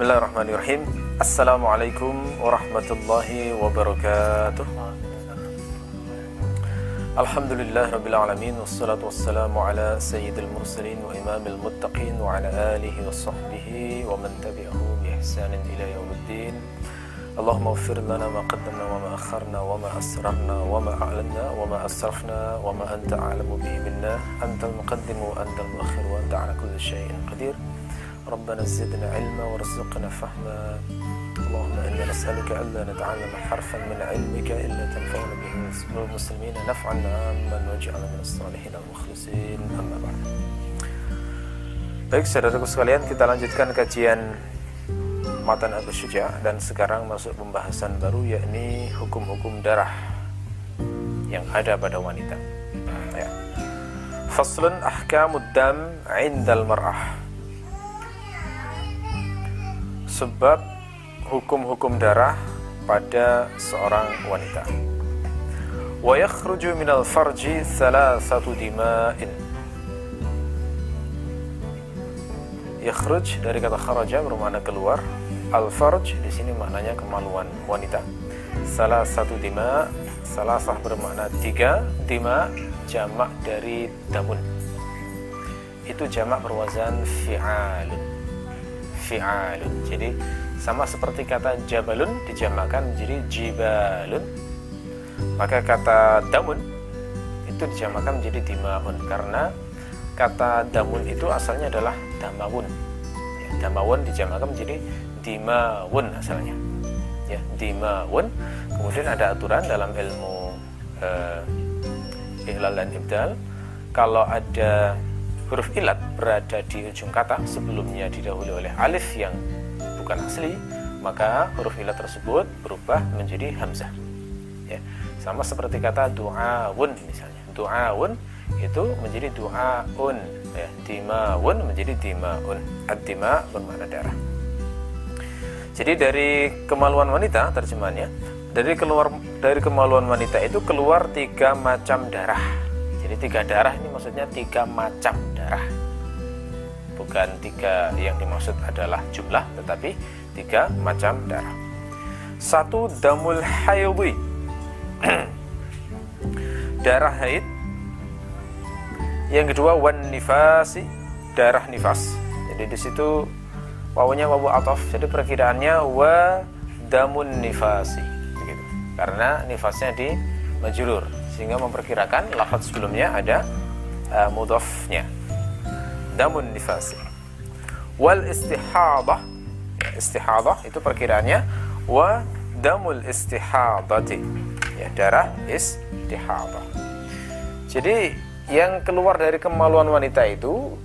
بسم الله الرحمن الرحيم السلام عليكم ورحمة الله وبركاته الحمد لله رب العالمين والصلاة والسلام على سيد المرسلين وإمام المتقين وعلى آله وصحبه ومن تبعه بإحسان إلى يوم الدين اللهم اغفر لنا ما قدمنا وما أخرنا وما أسررنا وما أعلنا وما أسرفنا وما أنت أعلم به منا أنت المقدم وأنت المؤخر وأنت على كل شيء قدير ربنا زدنا علما وارزقنا فهما اللهم إنا نسألك ألا نتعلم حرفا من علمك إلا تنفعنا به المسلمين نفعا عاما واجعلنا من الصالحين المخلصين أما بعد Baik saudaraku sekalian kita lanjutkan kajian Matan Abu Syuja dan sekarang masuk pembahasan baru yakni hukum-hukum darah yang ada pada wanita. Ya. Faslun ahkamud dam indal mar'ah sebab hukum-hukum darah pada seorang wanita. Wa yakhruju minal farji thalathatu dima'in. Yakhruj dari kata kharaja bermakna keluar. Al-farj di sini maknanya kemaluan wanita. Salah satu dima, salah sah bermakna tiga, dima jamak dari damun. Itu jamak berwazan fi'alun fi'alun. Jadi sama seperti kata jabalun dijamakan menjadi jibalun. Maka kata damun itu dijamakan menjadi dimaun karena kata damun itu asalnya adalah damawun. Ya, damawun dijamakan menjadi dimawun asalnya. Ya, dimawun. Kemudian ada aturan dalam ilmu uh, ihlal dan ibdal kalau ada huruf ilat berada di ujung kata sebelumnya didahului oleh alif yang bukan asli maka huruf ilat tersebut berubah menjadi hamzah. Ya sama seperti kata du'aun misalnya. Du'aun itu menjadi du'aun ya dimaun menjadi dimaun. Ad-dima bermakna darah. Jadi dari kemaluan wanita terjemahannya dari keluar dari kemaluan wanita itu keluar tiga macam darah. Jadi tiga darah ini maksudnya tiga macam darah. Bukan tiga yang dimaksud adalah jumlah, tetapi tiga macam darah. Satu damul haidhi. darah haid. Yang kedua wan nifasi, darah nifas. Jadi di situ wawunya wawu atof. Jadi perkiraannya wa damun nifasi. Begitu. Karena nifasnya di majurur sehingga memperkirakan lafaz sebelumnya ada uh, mudhafnya damun nifasi wal istihadah istihadah itu perkiraannya. wa damul istihadati ya darah istihadah. Jadi yang keluar dari kemaluan wanita itu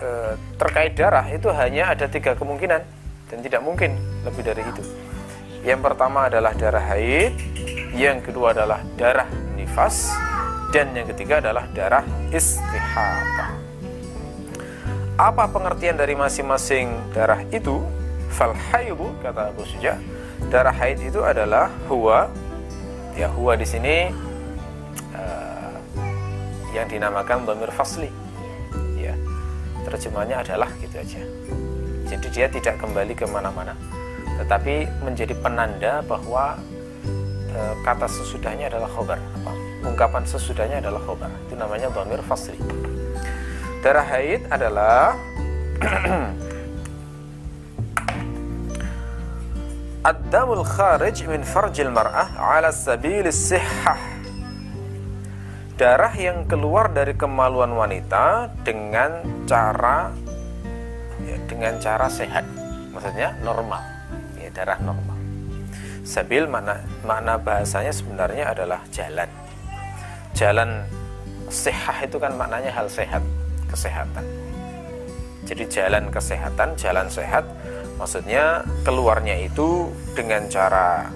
e, terkait darah itu hanya ada tiga kemungkinan dan tidak mungkin lebih dari itu. Yang pertama adalah darah haid yang kedua adalah darah nifas dan yang ketiga adalah darah istihadah. Apa pengertian dari masing-masing darah itu? Fal haidu kata Abu Suja, darah haid itu adalah huwa ya huwa di sini uh, yang dinamakan dhamir fasli. Ya. Terjemahnya adalah gitu aja. Jadi dia tidak kembali ke mana-mana, tetapi menjadi penanda bahwa uh, kata sesudahnya adalah khobar apa ungkapan sesudahnya adalah khobar itu namanya dhamir fasli darah haid adalah ad-damul kharij min farjil mar'ah ala sabil sihhah. Darah yang keluar dari kemaluan wanita dengan cara ya, dengan cara sehat. Maksudnya normal. Ya darah normal. Sabil makna makna bahasanya sebenarnya adalah jalan. Jalan sehat itu kan maknanya hal sehat, kesehatan. Jadi jalan kesehatan, jalan sehat maksudnya keluarnya itu dengan cara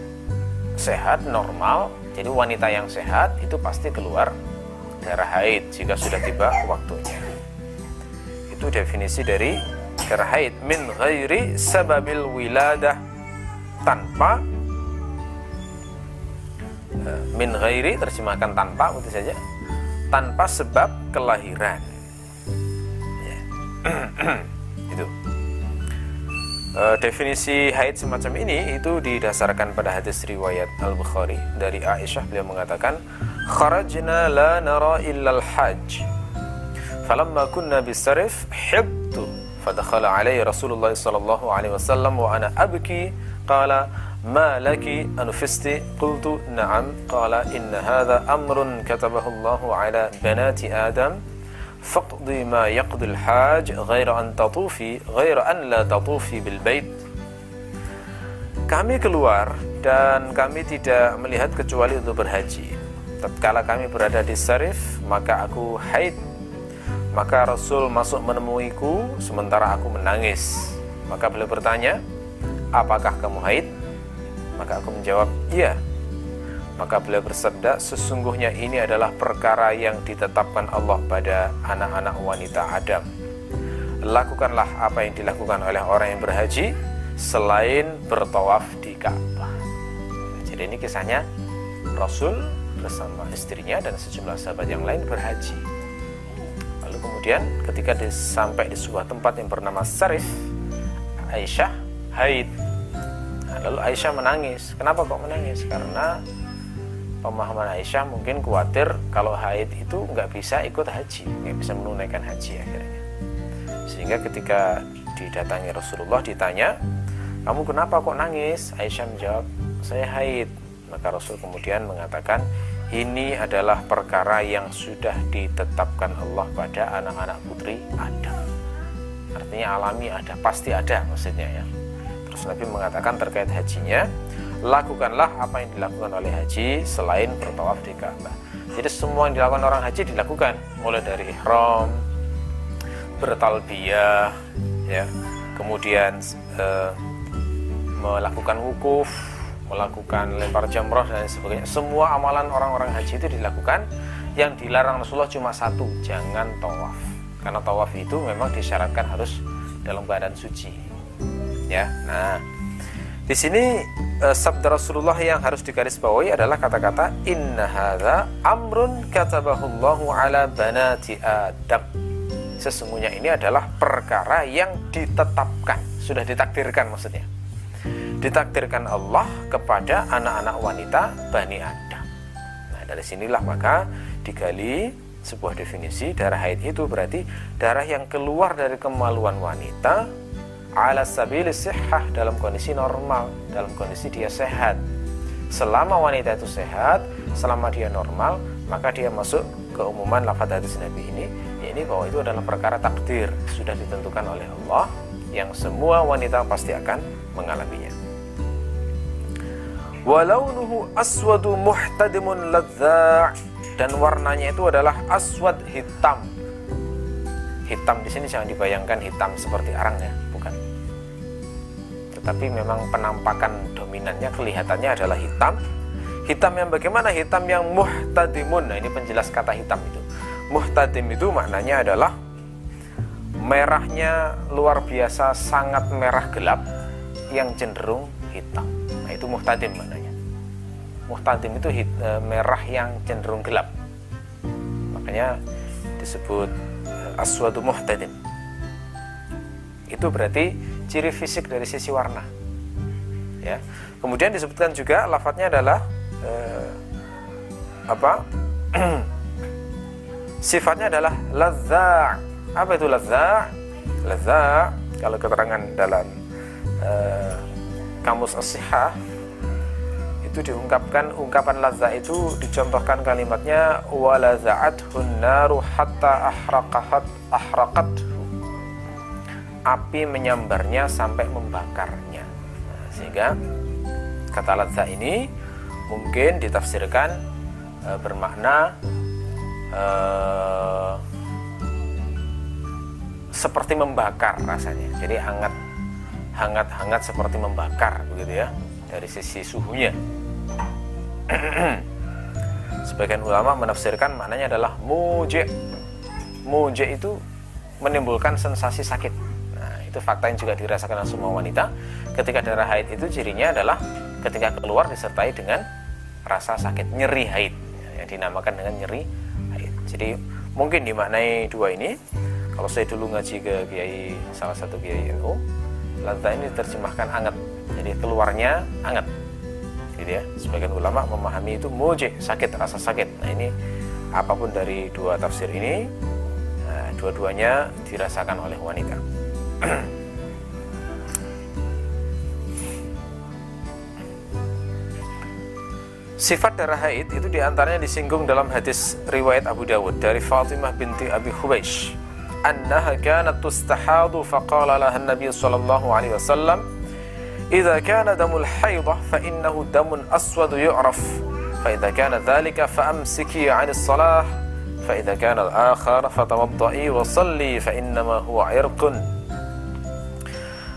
sehat, normal. Jadi wanita yang sehat itu pasti keluar darah haid jika sudah tiba waktunya. Itu definisi dari darah haid min ghairi sababil wiladah tanpa min ghairi terjemahkan tanpa itu saja tanpa sebab kelahiran. itu. E, definisi haid semacam ini itu didasarkan pada hadis riwayat Al-Bukhari dari Aisyah. Beliau mengatakan kharajna la nara illa al-hajj falamma kunna bisarif hibtu fadakhala alaihi Rasulullah sallallahu alaihi wasallam wa ana abki. Qala ma laki anufisti? Qultu na'am. Qala inna hadha amrun katabahu Allah ala banati Adam faqdi yaqdi al-haj ghaira an tatufi ghaira an la tatufi bil bait kami keluar dan kami tidak melihat kecuali untuk berhaji. Tatkala kami berada di Sarif maka aku haid. Maka Rasul masuk menemuiku sementara aku menangis. Maka beliau bertanya apakah kamu haid? Maka aku menjawab iya maka beliau bersabda, sesungguhnya ini adalah perkara yang ditetapkan Allah pada anak-anak wanita Adam. Lakukanlah apa yang dilakukan oleh orang yang berhaji selain bertawaf di Ka'bah. Jadi ini kisahnya Rasul bersama istrinya dan sejumlah sahabat yang lain berhaji. Lalu kemudian ketika sampai di sebuah tempat yang bernama Sarif, Aisyah haid. Nah, lalu Aisyah menangis. Kenapa kok menangis? Karena pemahaman Aisyah mungkin khawatir kalau haid itu nggak bisa ikut haji, nggak bisa menunaikan haji akhirnya. Sehingga ketika didatangi Rasulullah ditanya, kamu kenapa kok nangis? Aisyah menjawab, saya haid. Maka Rasul kemudian mengatakan, ini adalah perkara yang sudah ditetapkan Allah pada anak-anak putri Adam. Artinya alami ada, pasti ada maksudnya ya. Terus Nabi mengatakan terkait hajinya, lakukanlah apa yang dilakukan oleh haji selain bertawaf di Ka'bah. Jadi semua yang dilakukan orang haji dilakukan mulai dari ihram, bertalbiyah, ya, kemudian eh, melakukan wukuf, melakukan lempar jamroh dan sebagainya. Semua amalan orang-orang haji itu dilakukan. Yang dilarang Rasulullah cuma satu, jangan tawaf. Karena tawaf itu memang disyaratkan harus dalam keadaan suci. Ya, nah di sini uh, sabda Rasulullah yang harus digarisbawahi adalah kata-kata inna hadza amrun katabahullahu ala banati Adam. Sesungguhnya ini adalah perkara yang ditetapkan, sudah ditakdirkan maksudnya. Ditakdirkan Allah kepada anak-anak wanita Bani Adam. Nah, dari sinilah maka digali sebuah definisi darah haid itu berarti darah yang keluar dari kemaluan wanita ala sabili sihah dalam kondisi normal, dalam kondisi dia sehat. Selama wanita itu sehat, selama dia normal, maka dia masuk ke umuman lafaz hadis Nabi ini, yakni bahwa itu adalah perkara takdir, sudah ditentukan oleh Allah yang semua wanita pasti akan mengalaminya. Walaunuhu aswadu muhtadimun ladza' dan warnanya itu adalah aswad hitam. Hitam di sini jangan dibayangkan hitam seperti arang ya tapi memang penampakan dominannya kelihatannya adalah hitam. Hitam yang bagaimana? Hitam yang muhtadimun. Nah ini penjelas kata hitam itu. Muhtadim itu maknanya adalah merahnya luar biasa sangat merah gelap yang cenderung hitam. Nah itu muhtadim maknanya. Muhtadim itu hit, e, merah yang cenderung gelap. Makanya disebut e, aswadu muhtadim. Itu berarti ciri fisik dari sisi warna. Ya. Kemudian disebutkan juga lafadznya adalah eh, apa? Sifatnya adalah ladza. Apa itu ladza? Ladza kalau keterangan dalam eh, kamus as itu diungkapkan ungkapan lazza itu dicontohkan kalimatnya walaza'at hunnaru hatta ahraqahat ahraqat api menyambarnya sampai membakarnya. Nah, sehingga kata ladza ini mungkin ditafsirkan e, bermakna e, seperti membakar rasanya. Jadi hangat hangat-hangat seperti membakar begitu ya dari sisi suhunya. Sebagian ulama menafsirkan maknanya adalah muje. Muje itu menimbulkan sensasi sakit itu fakta yang juga dirasakan oleh semua wanita. Ketika darah haid itu cirinya adalah ketika keluar disertai dengan rasa sakit nyeri haid. Yang dinamakan dengan nyeri haid. Jadi mungkin dimaknai dua ini. Kalau saya dulu ngaji ke kiai salah satu kiai NU ladha ini diterjemahkan anget. Jadi keluarnya anget. Gitu ya. Sebagian ulama memahami itu muji sakit rasa sakit. Nah ini apa pun dari dua tafsir ini nah, dua-duanya dirasakan oleh wanita Sifat darah haid itu diantaranya disinggung dalam hadis riwayat Abu Dawud dari Fatimah binti Abi Hubeish. Annaha kanat tustahadu faqala laha Nabi sallallahu alaihi wasallam إذا كان دم الحيضة فإنه دم أسود يعرف فإذا كان ذلك فأمسكي عن الصلاة فإذا كان الآخر فتوضئي وصلي فإنما هو عرق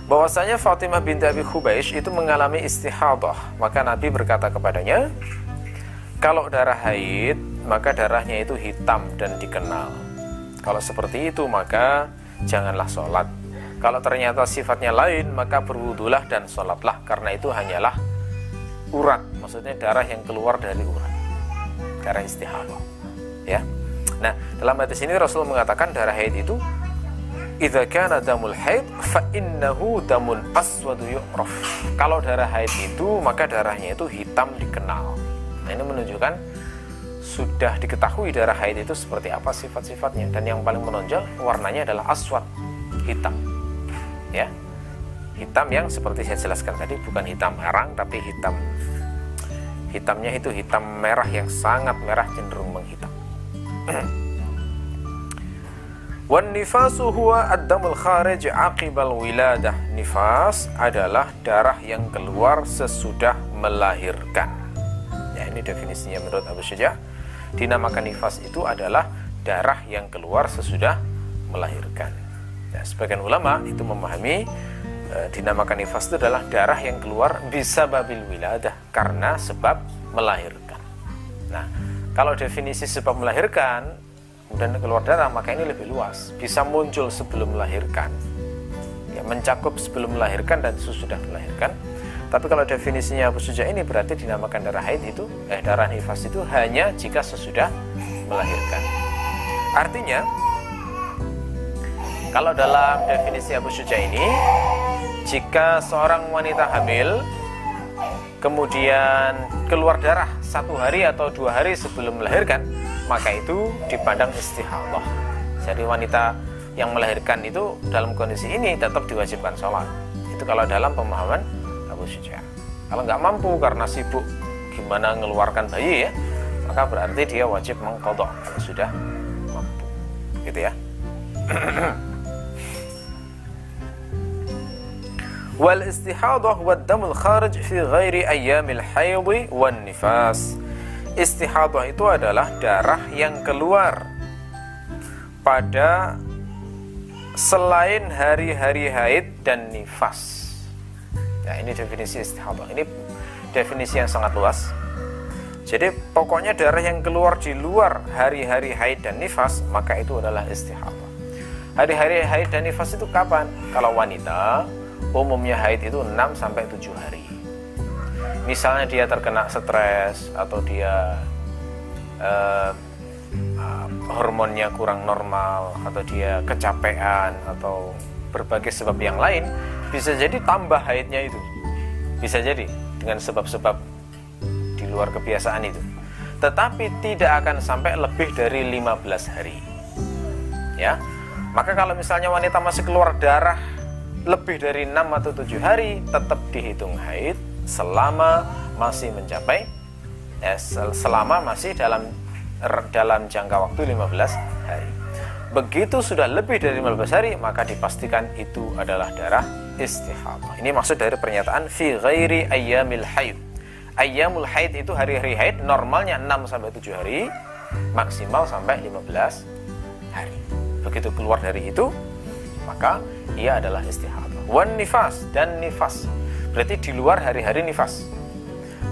bahwasanya Fatimah binti Abi Hubeish itu mengalami istihadah. Maka Nabi berkata kepadanya kalau darah haid maka darahnya itu hitam dan dikenal. Kalau seperti itu maka janganlah sholat. Kalau ternyata sifatnya lain maka berwudulah dan sholatlah. Karena itu hanyalah urat. Maksudnya darah yang keluar dari urat. Darah istihadah. Ya. Nah dalam hadis ini Rasul mengatakan darah haid itu Idza kana damul haid fa innahu damun aswadu yu'raf. Kalau darah haid itu maka darahnya itu hitam dikenal. Nah, ini menunjukkan sudah diketahui darah haid itu seperti apa sifat-sifatnya dan yang paling menonjol warnanya adalah aswad, hitam. Ya. Hitam yang seperti saya jelaskan tadi bukan hitam arang tapi hitam hitamnya itu hitam merah yang sangat merah cenderung menghitam. Wan huwa ad-damul kharij aqibal wiladah. Nifas adalah darah yang keluar sesudah melahirkan. Ya, ini definisinya menurut Abu Syajah. Dinamakan nifas itu adalah darah yang keluar sesudah melahirkan. Ya, sebagian ulama itu memahami e, dinamakan nifas itu adalah darah yang keluar bisa babil wiladah karena sebab melahirkan. Nah, kalau definisi sebab melahirkan kemudian keluar darah maka ini lebih luas. Bisa muncul sebelum melahirkan. Ya mencakup sebelum melahirkan dan sesudah melahirkan. Tapi kalau definisinya Suja ini berarti dinamakan darah haid itu eh darah nifas itu hanya jika sesudah melahirkan. Artinya kalau dalam definisi Abu Suja ini jika seorang wanita hamil kemudian keluar darah satu hari atau dua hari sebelum melahirkan maka itu dipandang istihadah. Jadi wanita yang melahirkan itu dalam kondisi ini tetap diwajibkan sholat. Itu kalau dalam pemahaman Abu Syuja. Kalau nggak mampu karena sibuk gimana mengeluarkan bayi ya, maka berarti dia wajib mengkodok kalau sudah mampu. Gitu ya. Wal istihadah wa damul kharij fi ghairi ayyamil haidhi wan nifas istihadah itu adalah darah yang keluar pada selain hari-hari haid dan nifas. Nah, ini definisi istihadah. Ini definisi yang sangat luas. Jadi pokoknya darah yang keluar di luar hari-hari haid dan nifas, maka itu adalah istihadah. Hari-hari haid dan nifas itu kapan? Kalau wanita, umumnya haid itu 6 sampai 7 hari misalnya dia terkena stres atau dia uh, hormonnya kurang normal atau dia kecapean atau berbagai sebab yang lain bisa jadi tambah haidnya itu. Bisa jadi dengan sebab-sebab di luar kebiasaan itu. Tetapi tidak akan sampai lebih dari 15 hari. Ya maka kalau misalnya wanita masih keluar darah lebih dari 6 atau 7 hari tetap dihitung haid selama masih mencapai ya, selama masih dalam dalam jangka waktu 15 hari. Begitu sudah lebih dari 15 hari maka dipastikan itu adalah darah istihadah. Ini maksud dari pernyataan fi ghairi ayyamil haid. Ayyamul haid itu hari-hari haid normalnya 6 sampai 7 hari, maksimal sampai 15 hari. Begitu keluar dari itu maka ia adalah istihadah. Wan nifas dan nifas berarti di luar hari-hari nifas.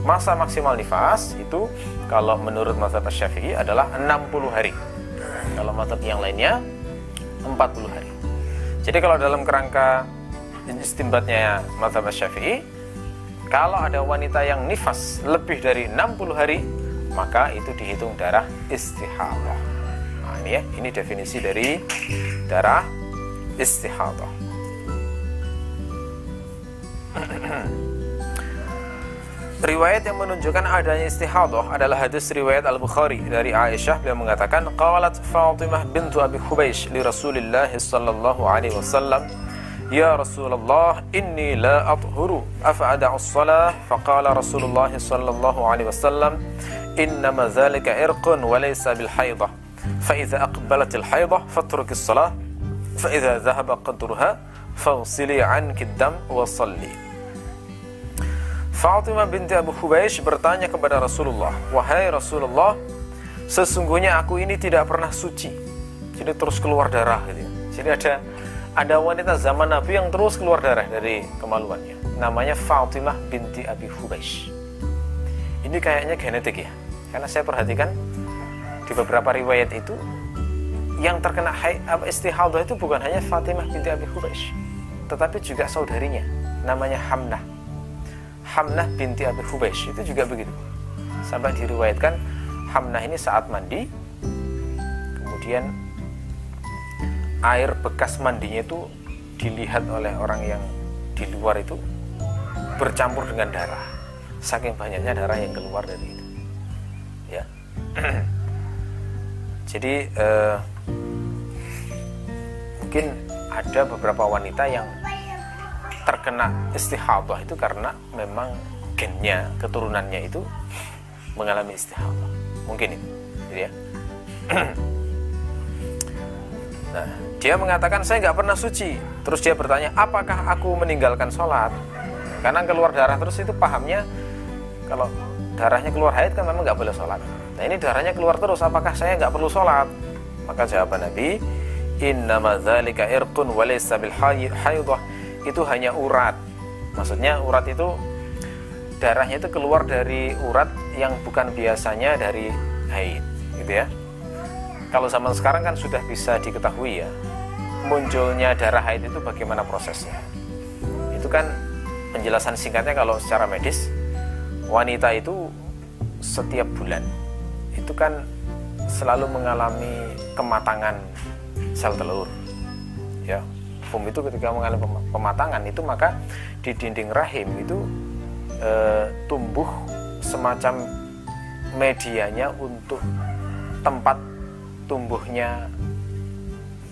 Masa maksimal nifas itu kalau menurut mazhab syafi'i adalah 60 hari. Kalau mazhab yang lainnya 40 hari. Jadi kalau dalam kerangka istimbatnya mazhab syafi'i kalau ada wanita yang nifas lebih dari 60 hari maka itu dihitung darah istihadah. Nah ini ya ini definisi dari darah istihadah Riwayat yang menunjukkan adanya istihadah adalah hadis riwayat Al-Bukhari dari Aisyah beliau mengatakan qalat Fatimah bintu Abi Hubeish li Rasulillah sallallahu alaihi wasallam Ya Rasulullah inni la athuru afa ada'u as-salah faqala Rasulullah sallallahu alaihi wasallam innama dhalika irqun wa laysa bil haidah fa idza aqbalat al haidah fatruki as-salah fa idza dhahaba qadruha faghsili 'anki ad-dam wa salli Fatimah binti Abu Hubaish bertanya kepada Rasulullah, "Wahai Rasulullah, sesungguhnya aku ini tidak pernah suci." Jadi terus keluar darah gitu. Ya. Jadi ada ada wanita zaman Nabi yang terus keluar darah dari kemaluannya. Namanya Fatimah binti Abi Hubaish. Ini kayaknya genetik ya. Karena saya perhatikan di beberapa riwayat itu yang terkena istihadah itu bukan hanya Fatimah binti Abi Hubaish, tetapi juga saudarinya namanya Hamnah. Hamnah binti Abi Hubeish itu juga begitu. Sampai diriwayatkan Hamnah ini saat mandi kemudian air bekas mandinya itu dilihat oleh orang yang di luar itu bercampur dengan darah. Saking banyaknya darah yang keluar dari itu. Ya. Jadi eh, mungkin ada beberapa wanita yang terkena istihadah itu karena memang gennya keturunannya itu mengalami istihadah. Mungkin itu gitu ya. Nah dia mengatakan saya nggak pernah suci. Terus dia bertanya apakah aku meninggalkan sholat? Karena keluar darah terus itu pahamnya kalau darahnya keluar haid kan memang nggak boleh sholat. Nah ini darahnya keluar terus apakah saya nggak perlu sholat? Maka jawaban Nabi innama dzalika irqun wa laysa bil haidah itu hanya urat. Maksudnya urat itu darahnya itu keluar dari urat yang bukan biasanya dari haid, gitu ya. Kalau zaman sekarang kan sudah bisa diketahui ya, munculnya darah haid itu bagaimana prosesnya. Itu kan penjelasan singkatnya kalau secara medis, wanita itu setiap bulan itu kan selalu mengalami kematangan sel telur. Ya, nafum itu ketika mengalami pematangan itu maka di dinding rahim itu e, tumbuh semacam medianya untuk tempat tumbuhnya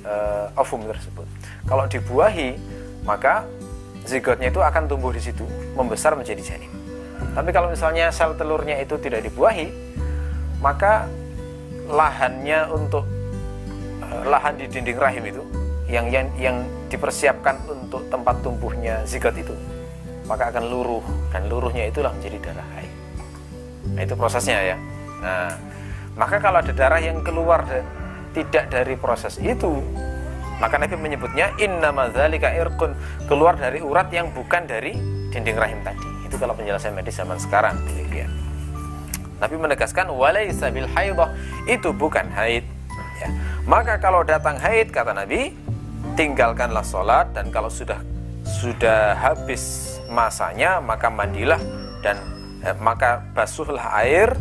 e, ovum tersebut. Kalau dibuahi maka zigotnya itu akan tumbuh di situ, membesar menjadi janin. Tapi kalau misalnya sel telurnya itu tidak dibuahi, maka lahannya untuk lahan di dinding rahim itu yang yang yang dipersiapkan untuk tempat tumbuhnya zigot itu maka akan luruh dan luruhnya itulah menjadi darah haid nah itu prosesnya ya. Nah maka kalau ada darah yang keluar dan tidak dari proses itu maka Nabi menyebutnya inna madzalika irqun keluar dari urat yang bukan dari dinding rahim tadi. Itu kalau penjelasan medis zaman sekarang demikian. Nabi menegaskan walaisa bil itu bukan haid. Maka kalau datang haid kata Nabi tinggalkanlah sholat dan kalau sudah sudah habis masanya maka mandilah dan eh, maka basuhlah air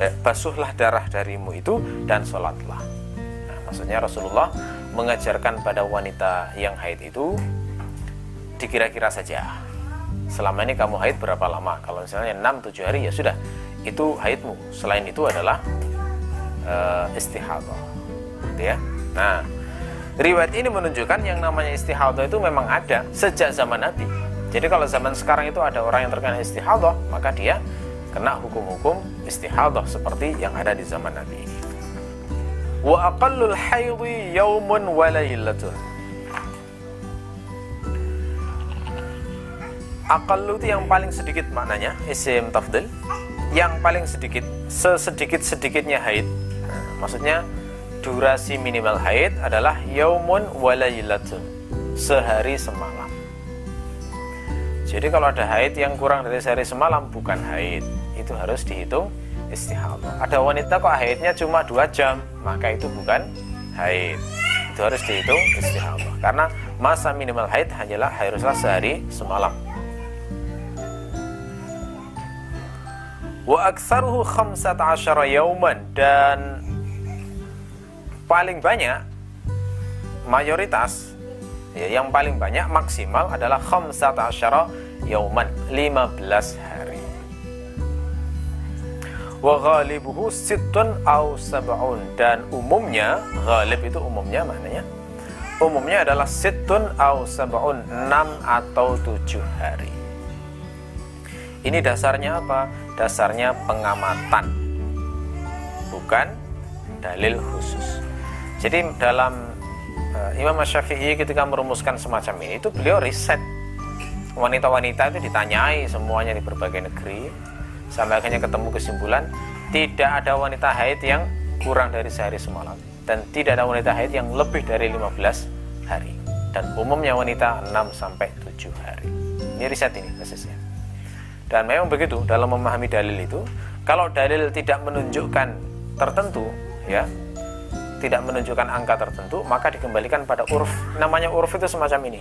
eh, basuhlah darah darimu itu dan sholatlah. Nah, maksudnya Rasulullah mengajarkan pada wanita yang haid itu dikira-kira saja. Selama ini kamu haid berapa lama? Kalau misalnya 6-7 hari ya sudah. Itu haidmu. Selain itu adalah uh, istihadah gitu ya nah Riwayat ini menunjukkan yang namanya istihadah itu memang ada sejak zaman Nabi. Jadi kalau zaman sekarang itu ada orang yang terkena istihadah, maka dia kena hukum-hukum istihadah seperti yang ada di zaman Nabi. Wa aqallul haidhi yaumun wa lailatun. Aqallu itu yang paling sedikit maknanya, isim tafdil. Yang paling sedikit, sesedikit-sedikitnya haid. Nah, maksudnya durasi minimal haid adalah yaumun walailatun sehari semalam. Jadi kalau ada haid yang kurang dari sehari semalam bukan haid. Itu harus dihitung istihadah. Ada wanita kok haidnya cuma dua jam maka itu bukan haid. Itu harus dihitung istihadah. Karena masa minimal haid hanyalah haruslah sehari semalam. Wa aktsaruhu 15 yauman. Dan paling banyak mayoritas ya, yang paling banyak maksimal adalah khamsat asyara yauman 15 hari. Wa ghalibuhu sittun au sab'un. Dan umumnya ghalib itu umumnya maknanya? Umumnya adalah sittun au sab'un 6 atau 7 hari. Ini dasarnya apa? dasarnya pengamatan. Bukan dalil khusus jadi dalam uh, Imam Syafi'i ketika merumuskan semacam ini itu beliau riset. Wanita-wanita itu ditanyai semuanya di berbagai negeri. Sampai akhirnya ketemu kesimpulan tidak ada wanita haid yang kurang dari sehari semalam. Dan tidak ada wanita haid yang lebih dari 15 hari. Dan umumnya wanita 6 sampai 7 hari. Ini riset ini basisnya. Dan memang begitu dalam memahami dalil itu kalau dalil tidak menunjukkan tertentu ya tidak menunjukkan angka tertentu maka dikembalikan pada uruf namanya uruf itu semacam ini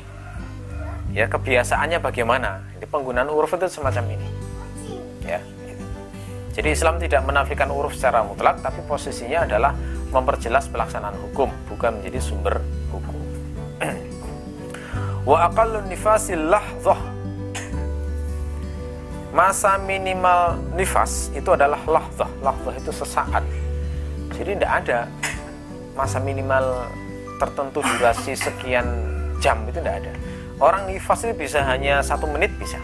ya kebiasaannya bagaimana Jadi penggunaan uruf itu semacam ini ya jadi Islam tidak menafikan uruf secara mutlak, tapi posisinya adalah memperjelas pelaksanaan hukum, bukan menjadi sumber hukum. Wa aqallun nifasil lahzah. Masa minimal nifas itu adalah lahzah. Lahzah itu sesaat. Jadi tidak ada masa minimal tertentu durasi sekian jam itu tidak ada. Orang nifas itu bisa hanya satu menit bisa.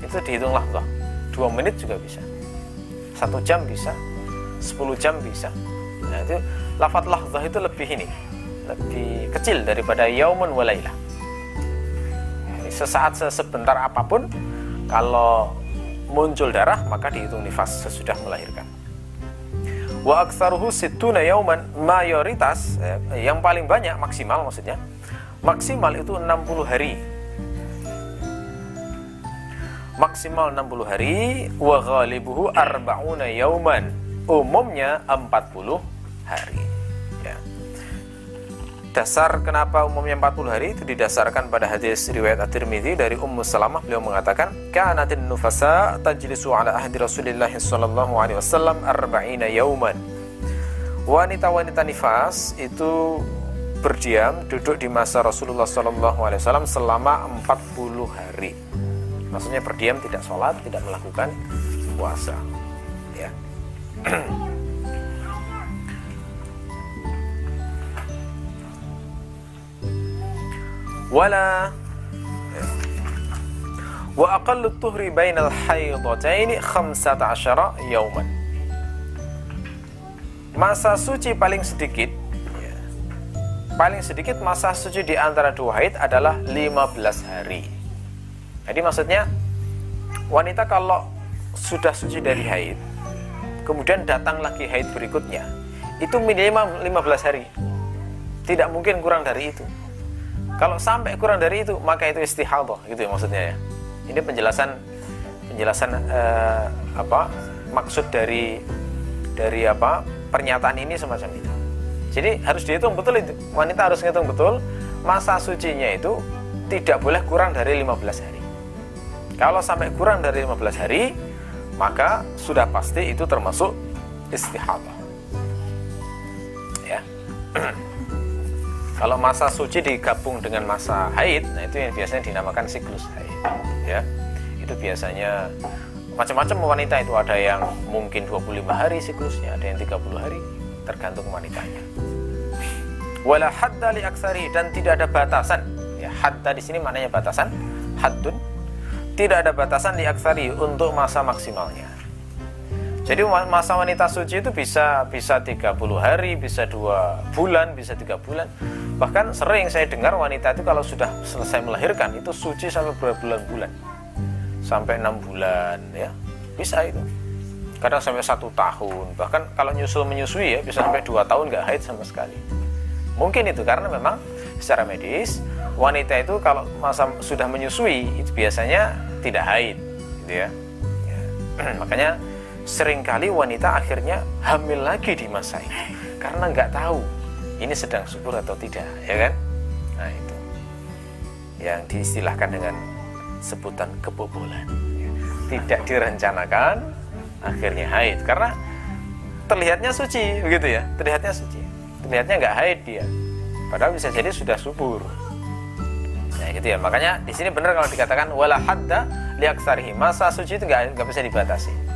Itu dihitung lahzah. Dua menit juga bisa satu jam bisa 10 jam bisa nah itu lafat lahzah itu lebih ini lebih kecil daripada yaumun walailah sesaat sebentar apa pun kalau muncul darah maka dihitung nifas sesudah melahirkan wa aktsaruhu situna yauman mayoritas eh, yang paling banyak maksimal maksudnya. Maksimal itu 60 hari. Maksimal 60 hari wa ghalibuhu arba'una yauman umumnya 40 hari. Dasar kenapa umumnya 40 hari? Itu didasarkan pada hadis riwayat At-Tirmidzi dari Ummu Salamah. Beliau mengatakan kanatin nufasa tajlisu ala ahdi Rasulillah sallallahu alaihi wasallam arba'ina yauman. Wanita-wanita nifas itu berdiam duduk di masa Rasulullah sallallahu alaihi wasallam selama 40 hari. Maksudnya berdiam tidak sholat tidak melakukan puasa. Ya wala wa aqallu tuhri bainal haidataini 15 yauman masa suci paling sedikit ya, paling sedikit masa suci di antara dua haid adalah 15 hari jadi maksudnya wanita kalau sudah suci dari haid, kemudian datang lagi haid berikutnya, itu minimal 15 hari. Tidak mungkin kurang dari itu. Kalau sampai kurang dari itu, maka itu istihadah, gitu ya maksudnya ya. Ini penjelasan penjelasan eh, apa maksud dari dari apa pernyataan ini semacam itu. Jadi harus dihitung betul itu. Wanita harus ngitung betul masa sucinya itu tidak boleh kurang dari 15 hari. Kalau sampai kurang dari 15 hari, maka sudah pasti itu termasuk istihadah. Ya. Kalau masa suci digabung dengan masa haid, nah itu yang biasanya dinamakan siklus haid. Ya. Itu biasanya macam-macam wanita itu ada yang mungkin 25 hari siklusnya, ada yang 30 hari, tergantung wanitanya. Wala hadda li aksari dan tidak ada batasan. Ya, hadda di sini maknanya batasan. Haddun tidak ada batasan di aksari untuk masa maksimalnya. Jadi masa wanita suci itu bisa bisa 30 hari, bisa dua bulan, bisa tiga bulan. Bahkan sering saya dengar wanita itu kalau sudah selesai melahirkan itu suci sampai berbulan-bulan, sampai enam bulan, ya bisa itu. Kadang sampai satu tahun, bahkan kalau nyusul menyusui ya bisa sampai dua tahun nggak haid sama sekali. Mungkin itu karena memang secara medis wanita itu kalau masa sudah menyusui itu biasanya tidak haid gitu ya, ya. makanya sering kali wanita akhirnya hamil lagi di masa ini. Karena nggak tahu ini sedang subur atau tidak ya kan? Nah itu. Yang diistilahkan dengan sebutan kebobolan. Tidak direncanakan akhirnya haid. Karena terlihatnya suci begitu ya? Terlihatnya suci. Terlihatnya nggak haid dia. Padahal bisa jadi sudah subur. Gitu ya. Makanya di sini benar kalau dikatakan wala hadda liaksarihi. Masa suci itu nggak bisa dibatasi.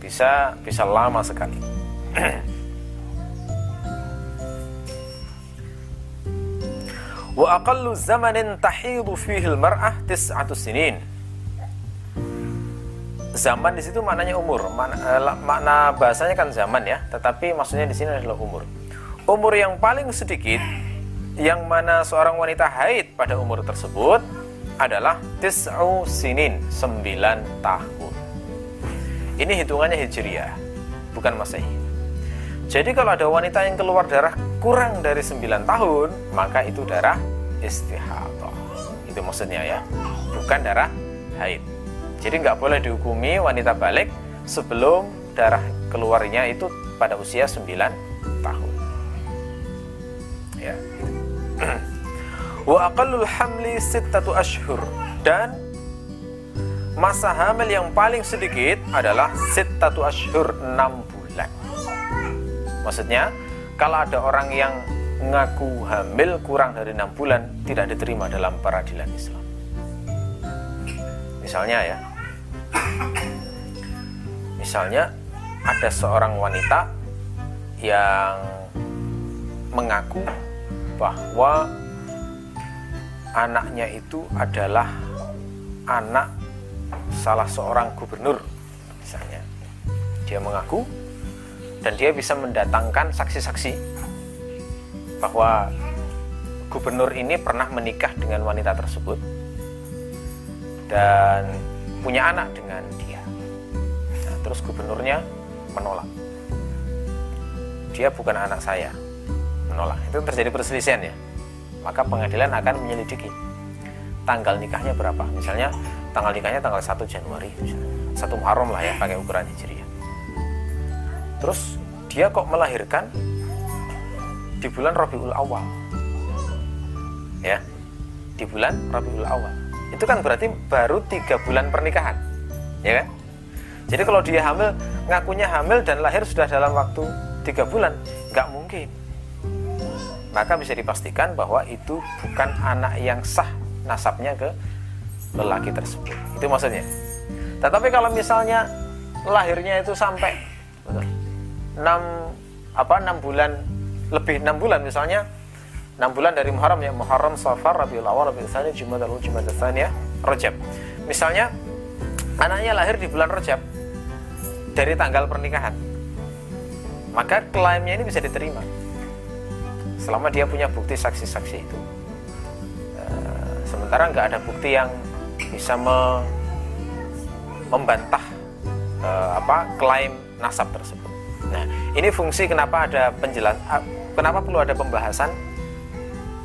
Bisa bisa lama sekali. Wa aqallu zamanin tahidu fihi al-mar'ah tis'atu sinin. Zaman di situ maknanya umur. Makna, eh, makna bahasanya kan zaman ya, tetapi maksudnya di sini adalah umur. Umur yang paling sedikit yang mana seorang wanita haid pada umur tersebut adalah tis'u sinin, 9 tahun. Ini hitungannya hijriah, bukan masehi. Jadi kalau ada wanita yang keluar darah kurang dari 9 tahun, maka itu darah istihadah. Itu maksudnya ya, bukan darah haid. Jadi nggak boleh dihukumi wanita balik sebelum darah keluarnya itu pada usia 9 tahun. Ya. Wa aqallul hamli sittatu ashhur dan masa hamil yang paling sedikit adalah sittatu ashhur 6 bulan. Maksudnya kalau ada orang yang mengaku hamil kurang dari enam bulan tidak diterima dalam peradilan Islam. Misalnya ya, misalnya ada seorang wanita yang mengaku bahwa anaknya itu adalah anak salah seorang gubernur misalnya dia mengaku dan dia bisa mendatangkan saksi-saksi bahwa gubernur ini pernah menikah dengan wanita tersebut dan punya anak dengan dia. Nah, terus gubernurnya menolak. Dia bukan anak saya. Menolak. Itu terjadi perselisihan ya. Maka pengadilan akan menyelidiki tanggal nikahnya berapa. Misalnya tanggal nikahnya tanggal 1 Januari. Satu Muharram lah ya pakai ukuran Hijriah. Terus dia kok melahirkan di bulan Rabiul Awal. Ya. Di bulan Rabiul Awal. Itu kan berarti baru tiga bulan pernikahan. Ya kan? Jadi kalau dia hamil, ngakunya hamil dan lahir sudah dalam waktu tiga bulan, nggak mungkin. Maka bisa dipastikan bahwa itu bukan anak yang sah nasabnya ke lelaki tersebut. Itu maksudnya. Tetapi kalau misalnya lahirnya itu sampai 6 apa 6 bulan lebih 6 bulan misalnya 6 bulan dari Muharram ya Muharram Safar Rabiul Awal Rabiul Tsani Jumadal Jumadal Tsani ya Rajab misalnya anaknya lahir di bulan Rajab dari tanggal pernikahan maka klaimnya ini bisa diterima selama dia punya bukti saksi-saksi itu eh, sementara nggak ada bukti yang bisa me membantah uh, apa klaim nasab tersebut Nah, ini fungsi kenapa ada penjelas kenapa perlu ada pembahasan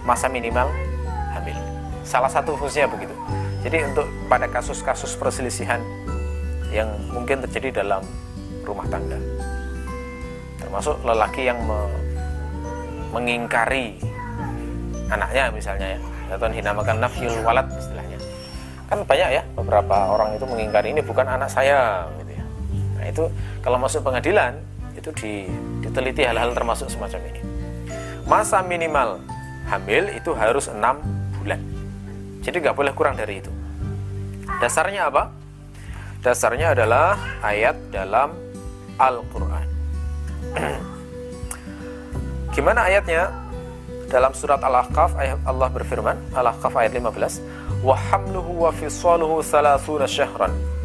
masa minimal hamil. Salah satu fungsinya begitu. Jadi untuk pada kasus-kasus perselisihan yang mungkin terjadi dalam rumah tangga. Termasuk lelaki yang me, mengingkari anaknya misalnya ya, atau dinamakan nafyul walad istilahnya. Kan banyak ya beberapa orang itu mengingkari ini bukan anak saya gitu ya. Nah, itu kalau masuk pengadilan itu diteliti hal-hal termasuk semacam ini. Masa minimal hamil itu harus enam bulan. Jadi nggak boleh kurang dari itu. Dasarnya apa? Dasarnya adalah ayat dalam Al-Quran. Gimana ayatnya? Dalam surat Al-Ahqaf ayat Allah berfirman, Al-Ahqaf ayat 15, "Wa hamluhu wa fisaluhu 30 syahran."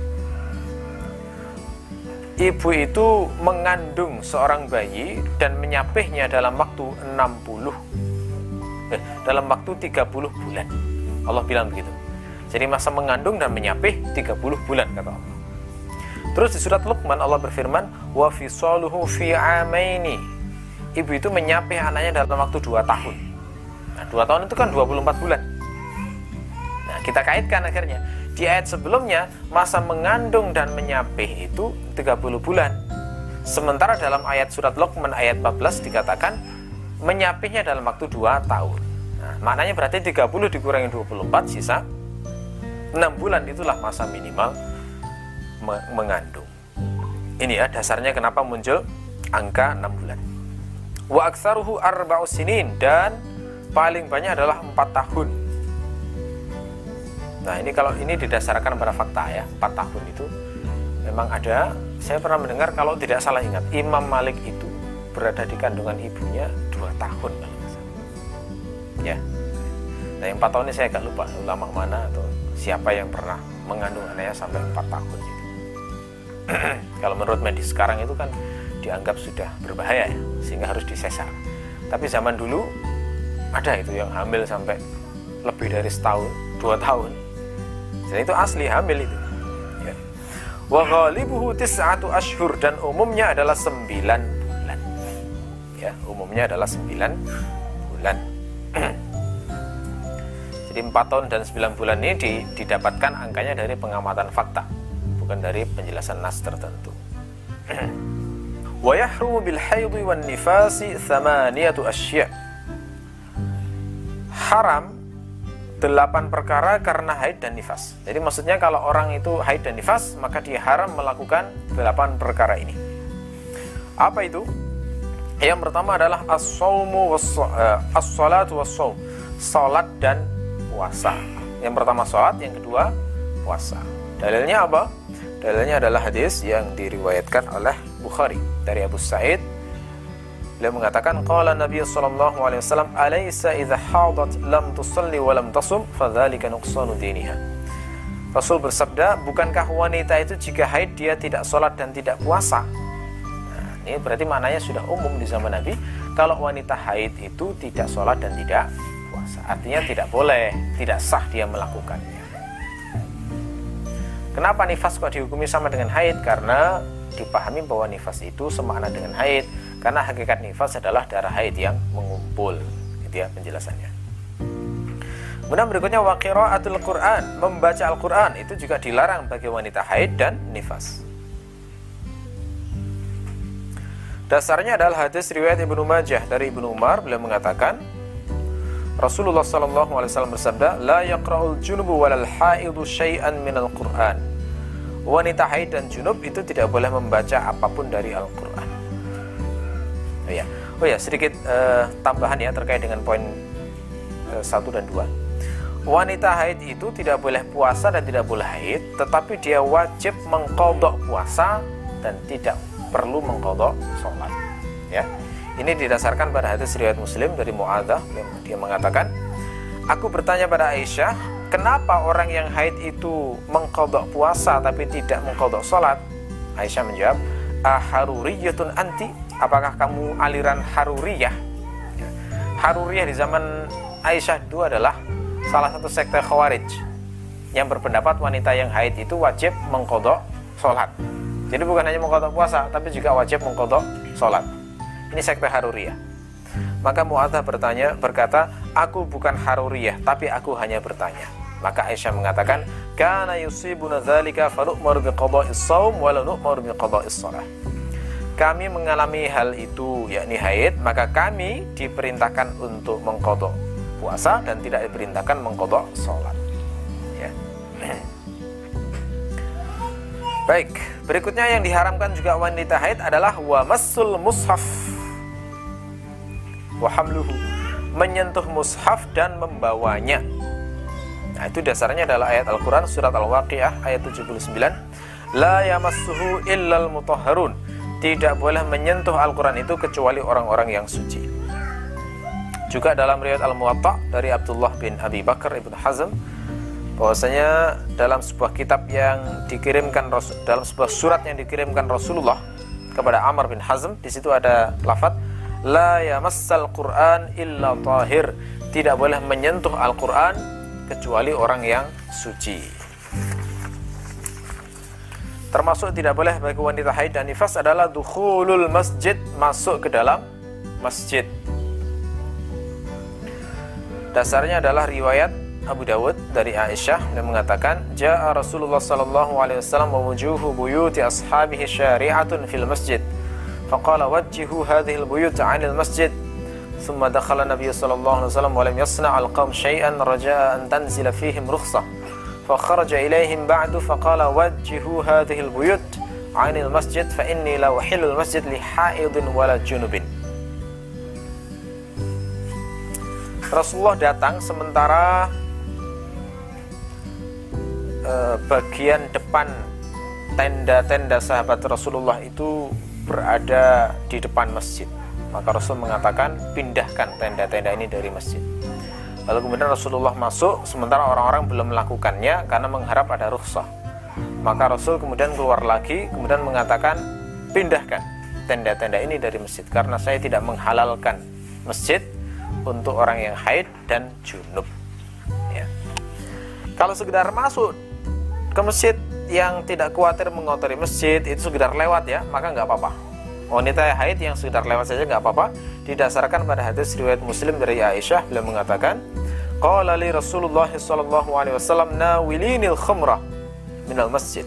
ibu itu mengandung seorang bayi dan menyapihnya dalam waktu 60 eh, dalam waktu 30 bulan. Allah bilang begitu. Jadi masa mengandung dan menyapih 30 bulan kata Allah. Terus di surat Luqman Allah berfirman wa fisaluhu fi amaini. Ibu itu menyapih anaknya dalam waktu 2 tahun. Nah 2 tahun itu kan 24 bulan kita kaitkan akhirnya di ayat sebelumnya, masa mengandung dan menyapih itu 30 bulan. Sementara dalam ayat surat Luqman ayat 14 dikatakan menyapihnya dalam waktu 2 tahun. Nah, maknanya berarti 30 dikurangi 24 sisa 6 bulan itulah masa minimal me mengandung. Ini ya dasarnya kenapa muncul angka 6 bulan. Wa aktsaruhu arba'u sinin dan paling banyak adalah 4 tahun Nah ini kalau ini didasarkan pada fakta ya 4 tahun itu memang ada. Saya pernah mendengar kalau tidak salah ingat Imam Malik itu berada di kandungan ibunya dua tahun ya. Nah yang 4 tahun ini saya agak lupa ulama mana atau siapa yang pernah mengandung anaknya sampai 4 tahun itu. Kalau menurut medis sekarang itu kan dianggap sudah berbahaya ya sehingga harus disesar. Tapi zaman dulu ada itu yang hamil sampai lebih dari setahun dua tahun dan itu asli hamil itu. Ya. wa ghalibuhu tis'atu ashhur dan umumnya adalah sembilan bulan. Ya umumnya adalah sembilan bulan. Jadi empat tahun dan sembilan bulan ini didapatkan angkanya dari pengamatan fakta bukan dari penjelasan nas tertentu. Wa yahrumu bil haidhi wan nifasi thamaniyatu asya' haram delapan perkara karena haid dan nifas. Jadi maksudnya kalau orang itu haid dan nifas, maka dia haram melakukan delapan perkara ini. Apa itu? Yang pertama adalah as-saumu eh, as-salatu was-saum. Salat dan puasa. Yang pertama salat, yang kedua puasa. Dalilnya apa? Dalilnya adalah hadis yang diriwayatkan oleh Bukhari dari Abu Sa'id Beliau mengatakan qala Nabi sallallahu alaihi wasallam alaysa idza hadat lam tusalli wa lam tasum fadzalika nuqsanu diniha. Rasul bersabda, bukankah wanita itu jika haid dia tidak sholat dan tidak puasa? Nah, ini berarti maknanya sudah umum di zaman Nabi. Kalau wanita haid itu tidak sholat dan tidak puasa, artinya tidak boleh, tidak sah dia melakukannya. Kenapa nifas kok dihukumi sama dengan haid? Karena dipahami bahwa nifas itu semakna dengan haid karena hakikat nifas adalah darah haid yang mengumpul gitu ya penjelasannya Kemudian berikutnya waqiraatul Quran, membaca Al-Quran itu juga dilarang bagi wanita haid dan nifas. Dasarnya adalah hadis riwayat Ibnu Majah dari Ibnu Umar beliau mengatakan Rasulullah sallallahu alaihi wasallam bersabda, "La yaqra'ul junubu walal haidu syai'an minal Qur'an." Wanita haid dan junub itu tidak boleh membaca apa pun dari Al-Qur'an. Oh ya, oh ya sedikit uh, tambahan ya terkait dengan poin uh, satu dan dua. Wanita haid itu tidak boleh puasa dan tidak boleh haid, tetapi dia wajib mengkodok puasa dan tidak perlu mengkodok sholat. Ya, ini didasarkan pada hadis riwayat Muslim dari Muadzah dia mengatakan, aku bertanya pada Aisyah, kenapa orang yang haid itu mengkodok puasa tapi tidak mengkodok sholat? Aisyah menjawab, aharuriyatun anti apakah kamu aliran Haruriyah? Ya. Haruriyah di zaman Aisyah itu adalah salah satu sekte Khawarij yang berpendapat wanita yang haid itu wajib mengkodok sholat. Jadi bukan hanya mengkodok puasa, tapi juga wajib mengkodok sholat. Ini sekte Haruriyah. Maka Mu'adzah bertanya, berkata, aku bukan Haruriyah, tapi aku hanya bertanya. Maka Aisyah mengatakan, Kana yusibuna dzalika fanu'mar biqada'is shaum wa la nu'mar biqada'is shalah kami mengalami hal itu yakni haid maka kami diperintahkan untuk mengkodok puasa dan tidak diperintahkan mengkodok sholat. Ya. baik berikutnya yang diharamkan juga wanita haid adalah wamasul mushaf. Wahamluhu menyentuh mushaf dan membawanya. Nah itu dasarnya adalah ayat Al-Quran surat Al-Waqi'ah ayat 79 la yamassuhu illal mutahharun tidak boleh menyentuh Al-Quran itu kecuali orang-orang yang suci. Juga dalam riwayat Al-Muwatta dari Abdullah bin Abi Bakar ibn Hazm bahwasanya dalam sebuah kitab yang dikirimkan dalam sebuah surat yang dikirimkan Rasulullah kepada Amr bin Hazm di situ ada lafaz la yamassal Quran illa tahir tidak boleh menyentuh Al-Quran kecuali orang yang suci. Termasuk tidak boleh bagi wanita haid dan nifas adalah dukhulul masjid, masuk ke dalam masjid. Dasarnya adalah riwayat Abu Dawud dari Aisyah yang mengatakan, "Ja'a Rasulullah sallallahu alaihi wasallam wa wujuhu buyuti ashabihi syari'atun fil masjid." Faqala wajjihu hadhihi al-buyut 'anil masjid. ثم دخل النبي صلى الله عليه وسلم ولم يصنع القوم شيئا رجاء أن تنزل فيهم رخصة فخرج إليهم بعد فقال وجهوا هذه البيوت عن المسجد فإني لا أحل المسجد لحائض ولا جنوب Rasulullah datang sementara eh, bagian depan tenda-tenda sahabat Rasulullah itu berada di depan masjid. Maka Rasul mengatakan pindahkan tenda-tenda ini dari masjid. Lalu kemudian Rasulullah masuk sementara orang-orang belum melakukannya karena mengharap ada rukhsah. Maka Rasul kemudian keluar lagi kemudian mengatakan pindahkan tenda-tenda ini dari masjid karena saya tidak menghalalkan masjid untuk orang yang haid dan junub. Ya. Kalau sekedar masuk ke masjid yang tidak khawatir mengotori masjid itu sekedar lewat ya, maka nggak apa-apa. Wanita haid yang sekedar lewat saja nggak apa-apa. Didasarkan pada hadis riwayat Muslim dari Aisyah beliau mengatakan, Qala li Rasulullah sallallahu alaihi wasallam nawilinil khumrah minal masjid.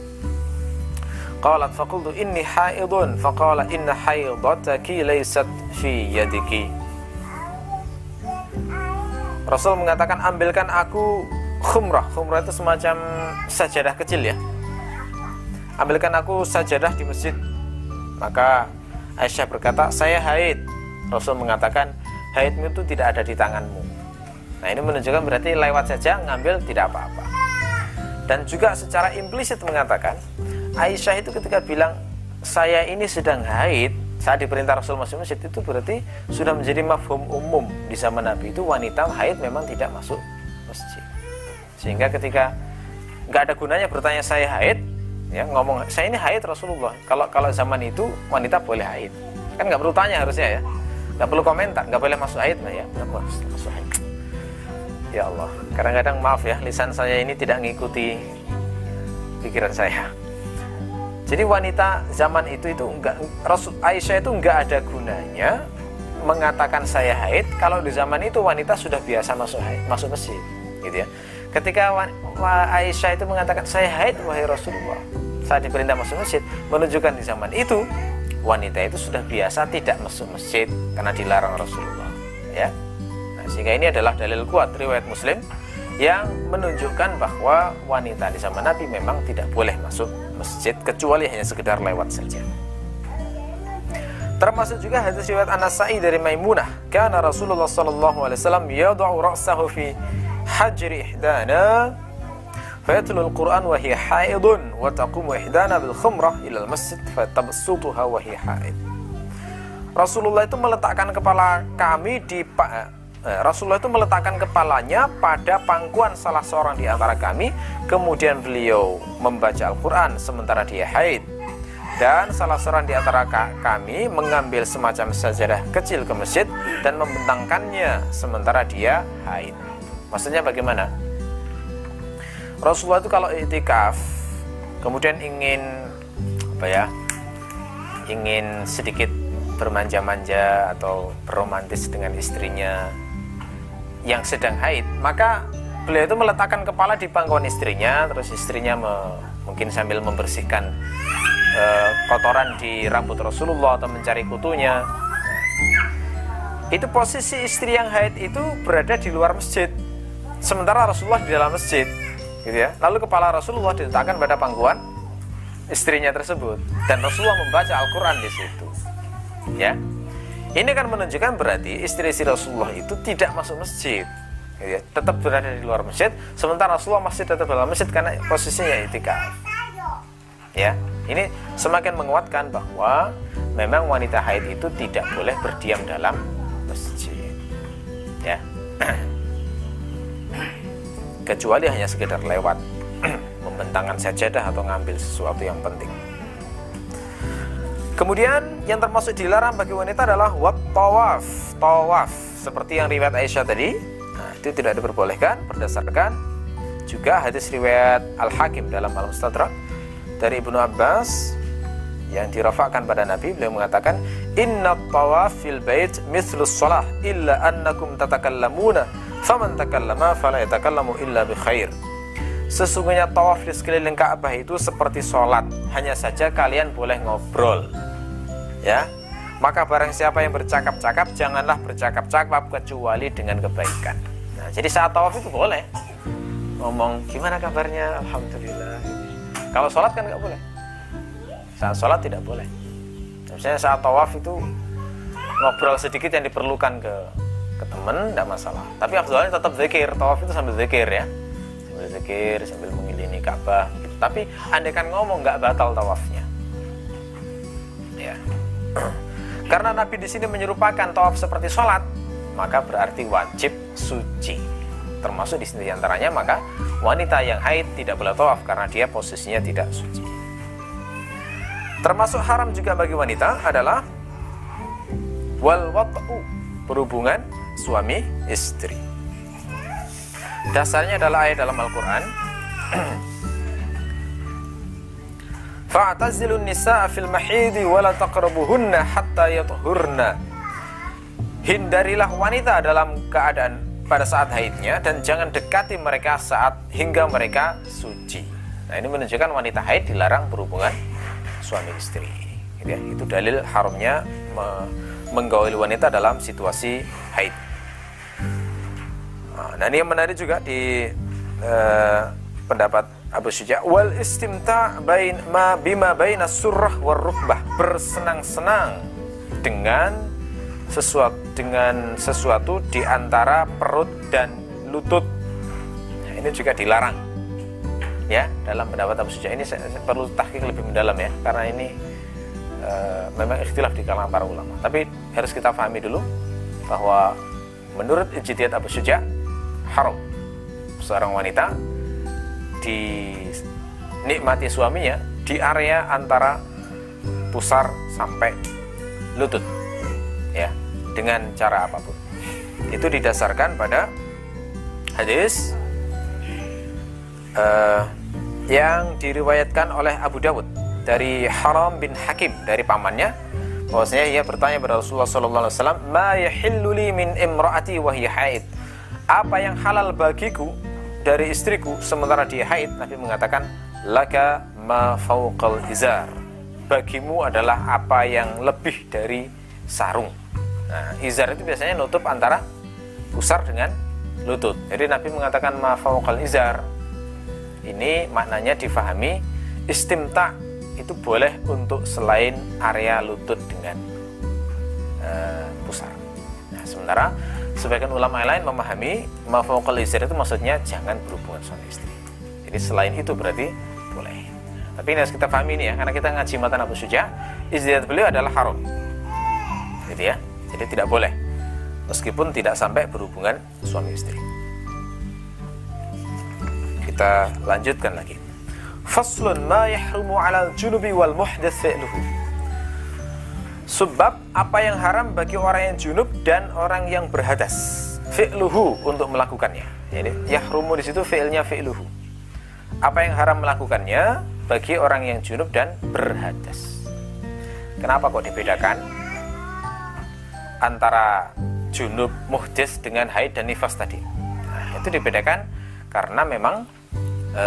Qalat faqultu inni haidun faqala inna haidataki laysat fi yadiki. Rasul mengatakan ambilkan aku khumrah. Khumrah itu semacam sajadah kecil ya. Ambilkan aku sajadah di masjid. Maka Aisyah berkata, saya haid. Rasul mengatakan, haidmu itu tidak ada di tanganmu. Nah ini menunjukkan berarti lewat saja ngambil tidak apa-apa. Dan juga secara implisit mengatakan, Aisyah itu ketika bilang saya ini sedang haid saat diperintah Rasul masuk masjid itu berarti sudah menjadi mafhum umum di zaman Nabi itu wanita haid memang tidak masuk masjid sehingga ketika nggak ada gunanya bertanya saya haid ya ngomong saya ini haid Rasulullah. Kalau kalau zaman itu wanita boleh haid. Kan nggak perlu tanya harusnya ya. Nggak perlu komentar nggak boleh masuk haid nah ya. Nggak boleh masuk haid. Ya Allah kadang-kadang maaf ya lisan saya ini tidak mengikuti pikiran saya. Jadi wanita zaman itu itu enggak Rasul Aisyah itu enggak ada gunanya mengatakan saya haid kalau di zaman itu wanita sudah biasa masuk haid, masuk masjid, gitu ya. Ketika Aisyah itu mengatakan saya haid wahai Rasulullah. Saat diperintah masuk masjid menunjukkan di zaman itu wanita itu sudah biasa tidak masuk masjid karena dilarang Rasulullah ya. Nah, sehingga ini adalah dalil kuat riwayat Muslim yang menunjukkan bahwa wanita di zaman Nabi memang tidak boleh masuk masjid kecuali hanya sekedar lewat saja. Termasuk juga hadis riwayat An-Nasa'i dari Maimunah, karena Rasulullah sallallahu alaihi wasallam yad'u ra'sahu fi hajri ihdana fayatlu al-Qur'an wa hiya haidun wa taqumu ihdana bil khumrah ila al-masjid fatabsutuha wa hiya haid. Rasulullah itu meletakkan kepala kami di Eh, Rasulullah itu meletakkan kepalanya pada pangkuan salah seorang di antara kami, kemudian beliau membaca Al-Quran sementara dia haid. Dan salah seorang di antara kami mengambil semacam sajadah kecil ke masjid dan membentangkannya sementara dia haid. Maksudnya bagaimana? Rasulullah itu kalau itikaf, kemudian ingin apa ya? Ingin sedikit bermanja-manja atau romantis dengan istrinya yang sedang haid, maka beliau itu meletakkan kepala di pangkuan istrinya, terus istrinya me, mungkin sambil membersihkan e, kotoran di rambut Rasulullah atau mencari kutunya. Itu posisi istri yang haid itu berada di luar masjid, sementara Rasulullah di dalam masjid, gitu ya. Lalu kepala Rasulullah diletakkan pada pangkuan istrinya tersebut, dan Rasulullah membaca Al-Quran di situ, ya. Ini kan menunjukkan berarti istri-istri Rasulullah itu tidak masuk masjid. Ya, tetap berada di luar masjid, sementara Rasulullah masih tetap dalam masjid karena posisinya itikaf. Ya, ini semakin menguatkan bahwa memang wanita haid itu tidak boleh berdiam dalam masjid. Ya. Kecuali hanya sekedar lewat membentangkan sajadah atau ngambil sesuatu yang penting. Kemudian yang termasuk dilarang bagi wanita adalah wat tawaf, tawaf seperti yang riwayat Aisyah tadi. Nah, itu tidak diperbolehkan berdasarkan juga hadis riwayat Al Hakim dalam Al Mustadrak dari Ibnu Abbas yang dirafakkan pada Nabi beliau mengatakan inna tawaf fil bait mithlus salah illa annakum tatakallamuna faman takallama fala yatakallamu illa bi khair. Sesungguhnya tawaf di sekeliling Ka'bah itu seperti sholat. Hanya saja kalian boleh ngobrol. Ya. Maka barang siapa yang bercakap-cakap Janganlah bercakap-cakap kecuali dengan kebaikan. Nah jadi saat tawaf itu boleh. Ngomong gimana kabarnya? Alhamdulillah. Kalau sholat kan nggak boleh. Saat sholat tidak boleh. Misalnya saat tawaf itu Ngobrol sedikit yang diperlukan ke ke temen tidak masalah. Tapi afdalnya tetap zikir tawaf itu sambil zikir ya. Berzikir sambil mengelilingi Ka'bah tapi andai kan ngomong nggak batal tawafnya. Ya. Karena Nabi di sini menyerupakan tawaf seperti sholat maka berarti wajib suci. Termasuk di sini antaranya maka wanita yang haid tidak boleh tawaf karena dia posisinya tidak suci. Termasuk haram juga bagi wanita adalah wal wat'u berhubungan suami istri dasarnya adalah ayat dalam Al-Quran Fa'tazilun nisa'a fil mahidi wa la taqrabuhunna hatta yatuhurna Hindarilah wanita dalam keadaan pada saat haidnya dan jangan dekati mereka saat hingga mereka suci. Nah, ini menunjukkan wanita haid dilarang berhubungan suami istri. Gitu ya. Itu dalil haramnya me menggauli wanita dalam situasi haid. Nah, ini yang menarik juga di uh, pendapat Abu Syuja wal istimta bain ma bima baina surah war rukbah bersenang-senang dengan sesuatu dengan sesuatu di antara perut dan lutut. Nah, ini juga dilarang. Ya, dalam pendapat Abu Suja ini saya, saya perlu tahqiq lebih mendalam ya, karena ini e, memang ikhtilaf di kalangan para ulama. Tapi harus kita pahami dulu bahwa menurut ijtihad Abu Suja haram. Seorang wanita dinikmati suaminya di area antara pusar sampai lutut ya dengan cara apa pun. Itu didasarkan pada hadis uh, yang diriwayatkan oleh Abu Dawud dari Haram bin Hakim dari pamannya. Bahwasanya ia bertanya kepada Rasulullah sallallahu alaihi wasallam ma yahillu li min imraati wa haid apa yang halal bagiku dari istriku sementara dia haid Nabi mengatakan laka ma fauqal izar bagimu adalah apa yang lebih dari sarung Nah, izar itu biasanya nutup antara pusar dengan lutut. Jadi Nabi mengatakan mafawqal izar. Ini maknanya difahami istimta itu boleh untuk selain area lutut dengan uh, pusar. Nah, sementara sebagian ulama lain memahami mafawqal izar itu maksudnya jangan berhubungan suami istri. Jadi selain itu berarti boleh. Tapi ini harus kita pahami ini ya, karena kita ngaji matan Abu Suja, izdiat beliau adalah haram. Gitu ya. Jadi tidak boleh meskipun tidak sampai berhubungan suami istri. Kita lanjutkan lagi. Faslun ma yahrumu 'alal junubi wal muhdats fi'luhu. Sebab apa yang haram bagi orang yang junub dan orang yang berhadas. Fi'luhu untuk melakukannya. Jadi yahrumu di situ fi'ilnya fi'luhu. Apa yang haram melakukannya bagi orang yang junub dan berhadas. Kenapa kok dibedakan? antara junub muhdis dengan haid dan nifas tadi. Nah, itu dibedakan karena memang e,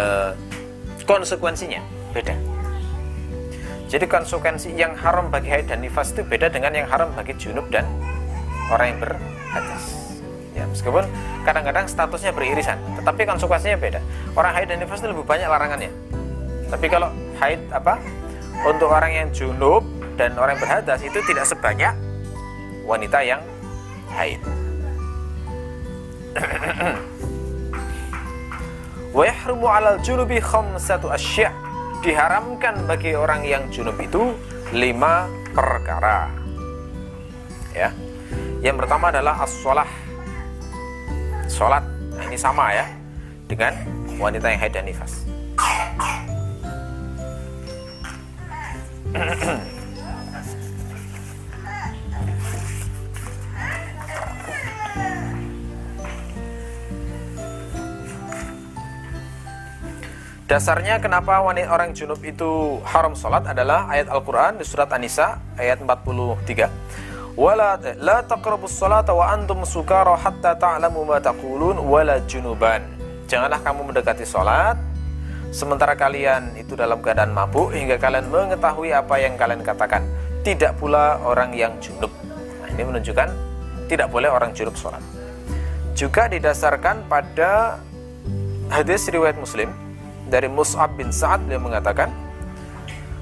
konsekuensinya beda. Jadi konsekuensi yang haram bagi haid dan nifas itu beda dengan yang haram bagi junub dan orang yang berhadas. Ya, meskipun kadang-kadang statusnya beririsan, tetapi konsekuensinya beda. Orang haid dan nifas itu lebih banyak larangannya. Tapi kalau haid apa? Untuk orang yang junub dan orang yang berhadas itu tidak sebanyak wanita yang haid. Wa yahrumu 'alal junubi khamsatu asya' diharamkan bagi orang yang junub itu lima perkara. Ya. Yang pertama adalah as-shalah. Salat. Nah, ini sama ya dengan wanita yang haid dan nifas. Dasarnya kenapa wanita orang junub itu haram sholat adalah ayat Al-Quran di surat An-Nisa ayat 43. Wala la taqrabus salata wa antum sukara hatta ta'lamu ma taqulun wala junuban. Janganlah kamu mendekati sholat sementara kalian itu dalam keadaan mabuk hingga kalian mengetahui apa yang kalian katakan. Tidak pula orang yang junub. Nah, ini menunjukkan tidak boleh orang junub sholat. Juga didasarkan pada hadis riwayat Muslim dari Mus'ab bin Sa'ad beliau mengatakan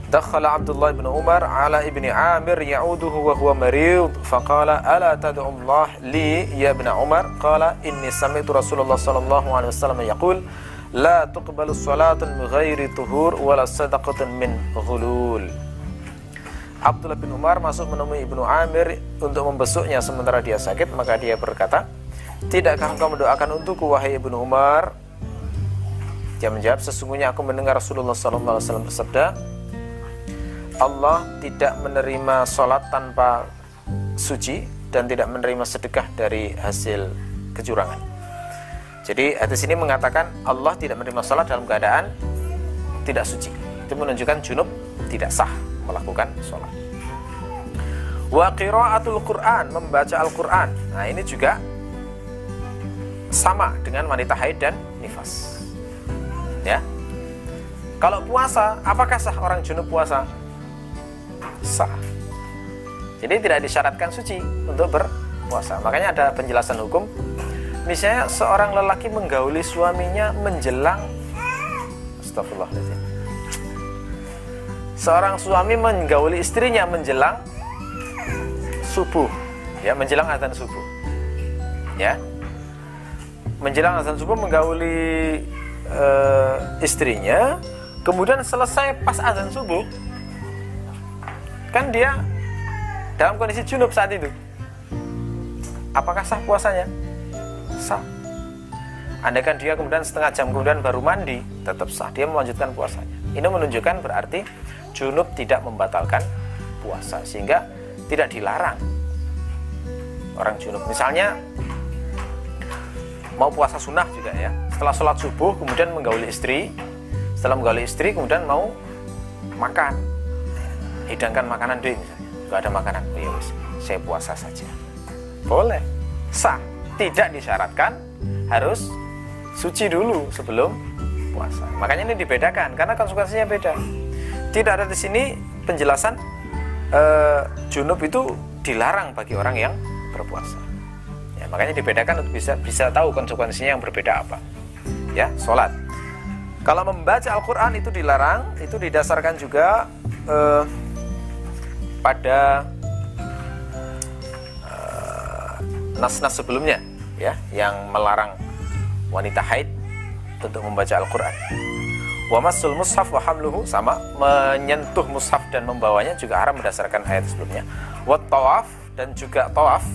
Dakhala Abdullah bin Umar ala ibni Amir ya'uduhu wa huwa marid. Faqala ala tad'u Allah li ya ibn Umar? Qala inni sami'tu Rasulullah sallallahu alaihi wasallam yaqul la tuqbalu salatun ghairi tuhur wala sadaqatun min ghulul Abdullah bin Umar masuk menemui Ibnu Amir untuk membesuknya sementara dia sakit maka dia berkata Tidakkah engkau mendoakan untukku wahai Ibnu Umar Dia menjawab sesungguhnya aku mendengar Rasulullah SAW bersabda Allah tidak menerima sholat tanpa suci dan tidak menerima sedekah dari hasil kecurangan jadi hadis ini mengatakan Allah tidak menerima sholat dalam keadaan tidak suci. Itu menunjukkan junub tidak sah melakukan sholat. Wa qiraatul Quran, membaca Al-Quran. Nah ini juga sama dengan wanita haid dan nifas. Ya. Kalau puasa, apakah sah orang junub puasa? Sah. Jadi tidak disyaratkan suci untuk berpuasa. Makanya ada penjelasan hukum misalnya seorang lelaki menggauli suaminya menjelang Astagfirullahaladzim seorang suami menggauli istrinya menjelang subuh ya menjelang azan subuh ya menjelang azan subuh menggauli uh, istrinya kemudian selesai pas azan subuh kan dia dalam kondisi junub saat itu apakah sah puasanya sah. Andaikan dia kemudian setengah jam kemudian baru mandi, tetap sah. Dia melanjutkan puasanya. Ini menunjukkan berarti junub tidak membatalkan puasa sehingga tidak dilarang orang junub. Misalnya mau puasa sunnah juga ya. Setelah sholat subuh kemudian menggauli istri, setelah menggauli istri kemudian mau makan, hidangkan makanan deh misalnya. Gak ada makanan, oh, ya saya puasa saja. Boleh, sah tidak disyaratkan harus suci dulu sebelum puasa. Makanya ini dibedakan karena konsekuensinya beda. Tidak ada di sini penjelasan uh, junub itu dilarang bagi orang yang berpuasa. Ya, makanya dibedakan untuk bisa bisa tahu konsekuensinya yang berbeda apa. Ya, sholat. Kalau membaca Al-Quran itu dilarang, itu didasarkan juga uh, pada nas-nas sebelumnya ya yang melarang wanita haid untuk membaca Al-Qur'an. Wa masul mushaf wa hamluhu sama menyentuh mushaf dan membawanya juga haram berdasarkan ayat sebelumnya. Wa tawaf dan juga tawaf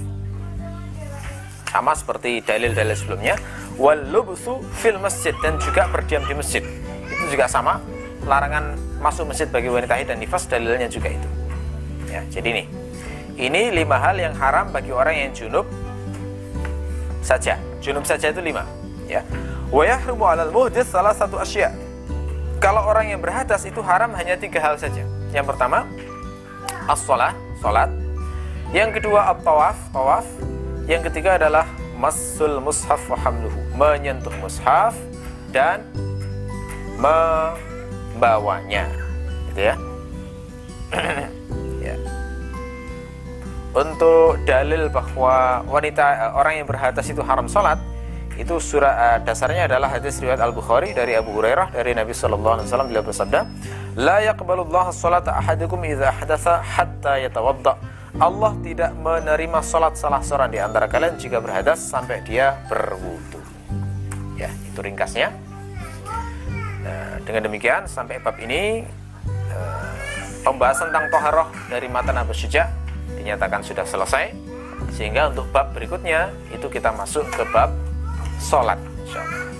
sama seperti dalil-dalil sebelumnya. Wal lubsu fil masjid dan juga berdiam di masjid. Itu juga sama larangan masuk masjid bagi wanita haid dan nifas dalilnya juga itu. Ya, jadi ini ini lima hal yang haram bagi orang yang junub saja. Junub saja itu lima. Ya. Wa 'alal muhdits salah satu asya. Kalau orang yang berhadas itu haram hanya tiga hal saja. Yang pertama, as-shalah, salat. Yang kedua, at-tawaf, tawaf. Yang ketiga adalah masul mushaf wa hamluhu. Menyentuh mushaf dan membawanya. Gitu ya. Ya. Untuk dalil bahwa wanita eh, orang yang berhadas itu haram sholat itu surah eh, dasarnya adalah hadis riwayat Al Bukhari dari Abu Hurairah dari Nabi Shallallahu Alaihi Wasallam beliau bersabda la yaqbalullahu salata ahadikum idza hadatsa hatta yatawadda. Allah tidak menerima sholat salah seorang di antara kalian jika berhadas sampai dia berwudu. Ya, itu ringkasnya. Nah, dengan demikian sampai bab ini uh, pembahasan tentang toharoh dari mata Abu Syuja dinyatakan sudah selesai sehingga untuk bab berikutnya itu kita masuk ke bab sholat insyaallah